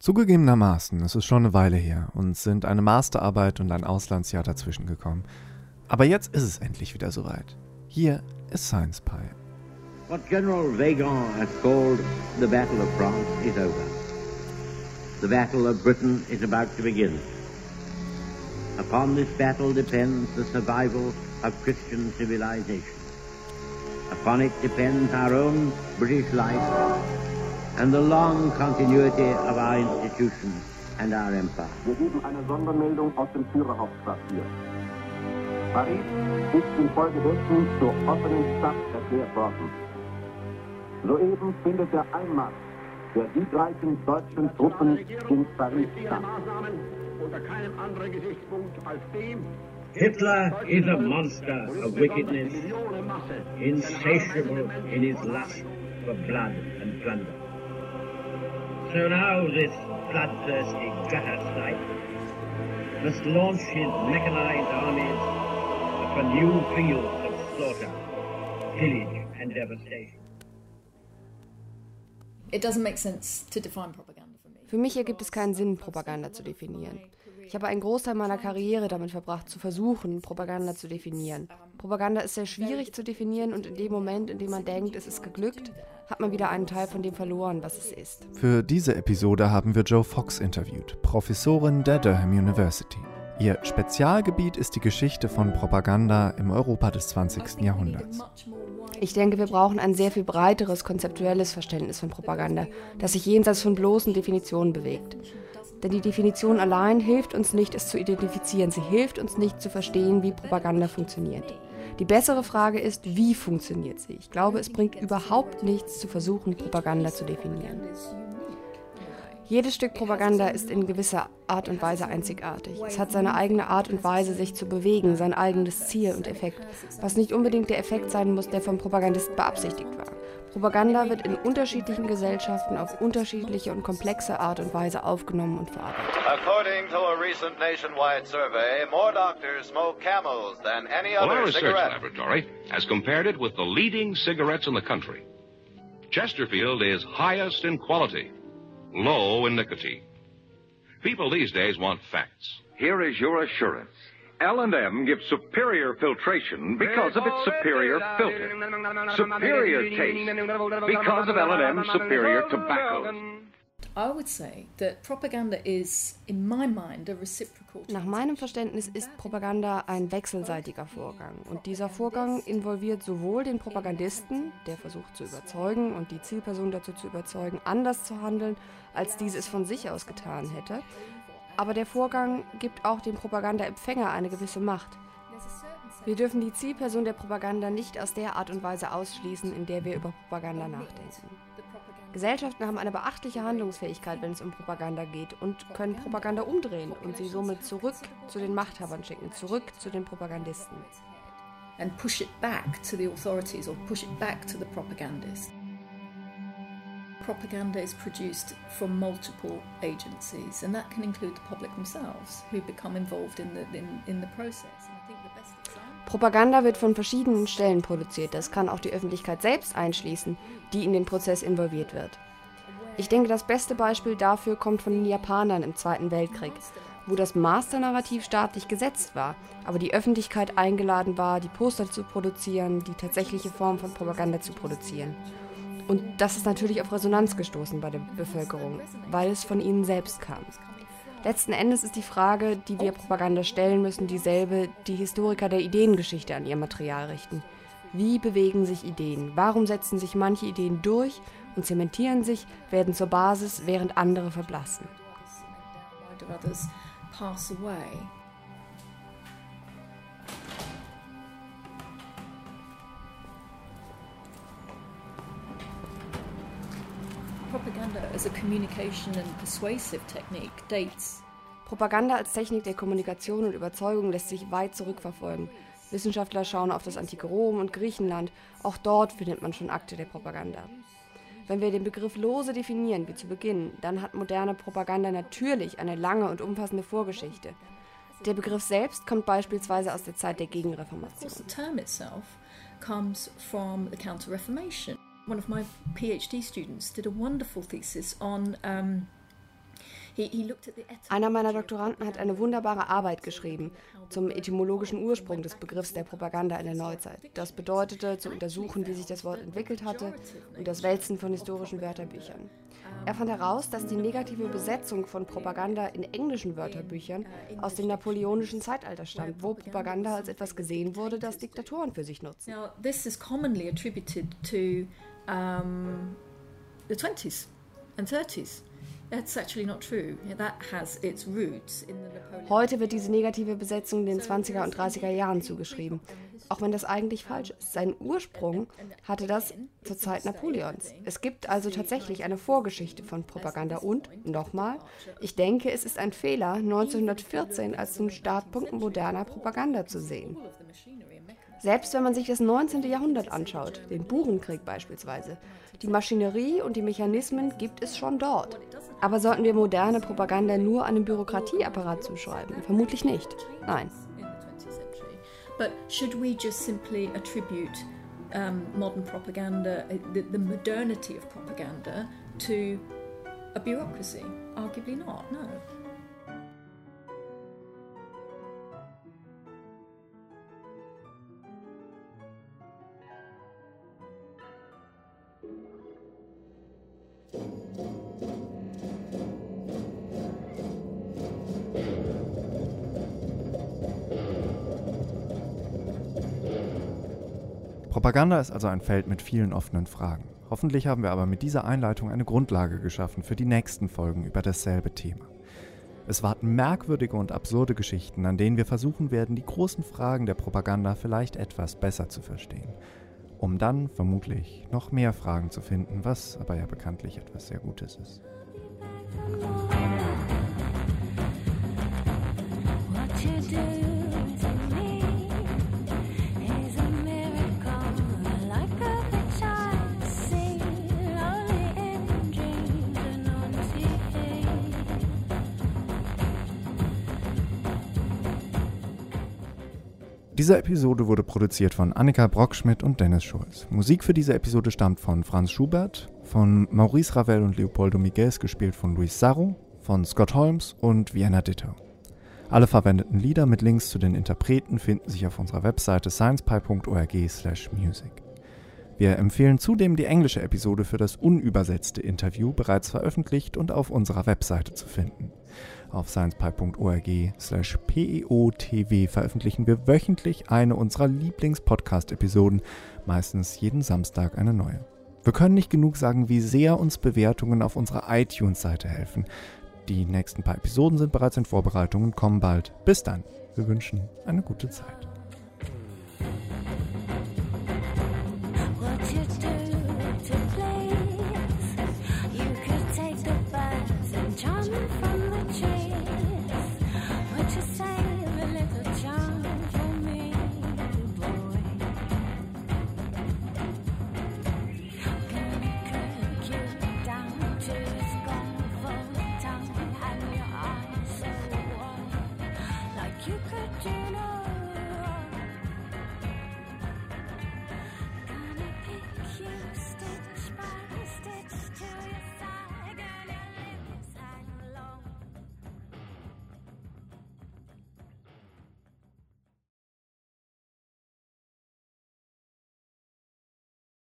Zugegebenermaßen, es ist schon eine Weile her. Uns sind eine Masterarbeit und ein Auslandsjahr dazwischen gekommen. Aber jetzt ist es endlich wieder soweit. Hier ist Science Pie. What General Weygand has called the Battle of France is over. The Battle of Britain is about to begin. Upon this battle depends the survival of Christian civilization. Upon it depends our own British life and the long continuity of our institutions and our empire. Wir geben eine Sondermeldung aus dem Führerhauptquartier. Paris ist infolgedessen zur offenen Stadt erklärt worden. Soeben findet der Einmarsch der siegreichen deutschen Truppen in Paris statt. Hitler is a monster of wickedness, insatiable in his lust for blood and plunder. So now this bloodthirsty gutter snipe must launch his mechanized armies upon new fields of slaughter, pillage and devastation. It doesn't make sense to define propaganda for me. Für mich ergibt es keinen Sinn, Propaganda zu definieren. Ich habe einen Großteil meiner Karriere damit verbracht, zu versuchen, Propaganda zu definieren. Propaganda ist sehr schwierig zu definieren und in dem Moment, in dem man denkt, es ist geglückt, hat man wieder einen Teil von dem verloren, was es ist. Für diese Episode haben wir Joe Fox interviewt, Professorin der Durham University. Ihr Spezialgebiet ist die Geschichte von Propaganda im Europa des 20. Jahrhunderts. Ich denke, wir brauchen ein sehr viel breiteres konzeptuelles Verständnis von Propaganda, das sich jenseits von bloßen Definitionen bewegt. Denn die Definition allein hilft uns nicht, es zu identifizieren. Sie hilft uns nicht zu verstehen, wie Propaganda funktioniert. Die bessere Frage ist, wie funktioniert sie? Ich glaube, es bringt überhaupt nichts zu versuchen, Propaganda zu definieren. Jedes Stück Propaganda ist in gewisser Art und Weise einzigartig. Es hat seine eigene Art und Weise, sich zu bewegen, sein eigenes Ziel und Effekt, was nicht unbedingt der Effekt sein muss, der vom Propagandisten beabsichtigt war. Propaganda wird in unterschiedlichen Gesellschaften auf unterschiedliche und komplexe Art und Weise aufgenommen und verarbeitet. According to a recent nationwide survey, more doctors smoke camels than any Well, our other research cigarette. laboratory has compared it with the leading cigarettes in the country. Chesterfield is highest in quality, low in nicotine. People these days want facts. Here is your assurance. L&M gives superior filtration because of its superior filter. Superior taste because of L&M's superior tobacco. I would say that propaganda is, in my mind, a reciprocal. Nach meinem Verständnis ist Propaganda ein wechselseitiger Vorgang. Und dieser Vorgang involviert sowohl den Propagandisten, der versucht zu überzeugen und die Zielperson dazu zu überzeugen, anders zu handeln, als diese es von sich aus getan hätte. Aber der Vorgang gibt auch dem Propagandaempfänger eine gewisse Macht. Wir dürfen die Zielperson der Propaganda nicht aus der Art und Weise ausschließen, in der wir über Propaganda nachdenken. Gesellschaften haben eine beachtliche Handlungsfähigkeit, wenn es um Propaganda geht und können Propaganda umdrehen und sie somit zurück zu den Machthabern schicken, zurück zu den Propagandisten. and push it back to the authorities or push it back to the propagandists. Propaganda is produced from multiple agencies, and that can include the public themselves, who become involved in the in, in the process. Propaganda wird von verschiedenen Stellen produziert. Das kann auch die Öffentlichkeit selbst einschließen, die in den Prozess involviert wird. Ich denke, das beste Beispiel dafür kommt von den Japanern im Zweiten Weltkrieg, wo das Masternarrativ staatlich gesetzt war, aber die Öffentlichkeit eingeladen war, die Poster zu produzieren, die tatsächliche Form von Propaganda zu produzieren. Und das ist natürlich auf Resonanz gestoßen bei der Bevölkerung, weil es von ihnen selbst kam. Letzten Endes ist die Frage, die wir Propaganda stellen müssen, dieselbe, die Historiker der Ideengeschichte an ihr Material richten. Wie bewegen sich Ideen? Warum setzen sich manche Ideen durch und zementieren sich, werden zur Basis, während andere verblassen? Propaganda as a communication and persuasive technique dates Propaganda als Technik der Kommunikation und Überzeugung lässt sich weit zurückverfolgen. Wissenschaftler schauen auf das antike Rom und Griechenland. Auch dort findet man schon Akte der Propaganda. Wenn wir den Begriff lose definieren, wie zu Beginn, dann hat moderne Propaganda natürlich eine lange und umfassende Vorgeschichte. Der Begriff selbst kommt beispielsweise aus der Zeit der Gegenreformation. One of my PhD students did a wonderful thesis on um, Einer meiner Doktoranden hat eine wunderbare Arbeit geschrieben zum etymologischen Ursprung des Begriffs der Propaganda in der Neuzeit. Das bedeutete, zu untersuchen, wie sich das Wort entwickelt hatte und das Wälzen von historischen Wörterbüchern. Er fand heraus, dass die negative Besetzung von Propaganda in englischen Wörterbüchern aus dem napoleonischen Zeitalter stammt, wo Propaganda als etwas gesehen wurde, das Diktatoren für sich nutzen. Now, this is commonly attributed to um, the 20s and 30s. Heute wird diese negative Besetzung den 20er und 30er Jahren zugeschrieben, auch wenn das eigentlich falsch ist. Seinen Ursprung hatte das zur Zeit Napoleons. Es gibt also tatsächlich eine Vorgeschichte von Propaganda und, nochmal, ich denke, es ist ein Fehler, 1914 als den Startpunkt moderner Propaganda zu sehen. Selbst wenn man sich das 19. Jahrhundert anschaut, den Burenkrieg beispielsweise, die Maschinerie und die Mechanismen gibt es schon dort. Aber sollten wir moderne Propaganda nur einem Bürokratieapparat zuschreiben? Vermutlich nicht. Nein. But should we just simply attribute um, modern propaganda, uh, the, the modernity of propaganda, to a bureaucracy? Arguably not, no. Propaganda ist also ein Feld mit vielen offenen Fragen. Hoffentlich haben wir aber mit dieser Einleitung eine Grundlage geschaffen für die nächsten Folgen über dasselbe Thema. Es warten merkwürdige und absurde Geschichten, an denen wir versuchen werden, die großen Fragen der Propaganda vielleicht etwas besser zu verstehen. Um dann vermutlich noch mehr Fragen zu finden, was aber ja bekanntlich etwas sehr Gutes ist. What you do. Diese Episode wurde produziert von Annika Brockschmidt und Dennis Schulz. Musik für diese Episode stammt von Franz Schubert, von Maurice Ravel und Leopoldo Miguez, gespielt von Luis Sarro, von Scott Holmes und Vienna Ditto. Alle verwendeten Lieder mit Links zu den Interpreten finden sich auf unserer Webseite sciencepie.org/music. Wir empfehlen zudem die englische Episode für das unübersetzte Interview bereits veröffentlicht und auf unserer Webseite zu finden. Auf sciencepie.org peotw veröffentlichen wir wöchentlich eine unserer Lieblingspodcast-Episoden, meistens jeden Samstag eine neue. Wir können nicht genug sagen, wie sehr uns Bewertungen auf unserer iTunes-Seite helfen. Die nächsten paar Episoden sind bereits in Vorbereitung und kommen bald. Bis dann, wir wünschen eine gute Zeit.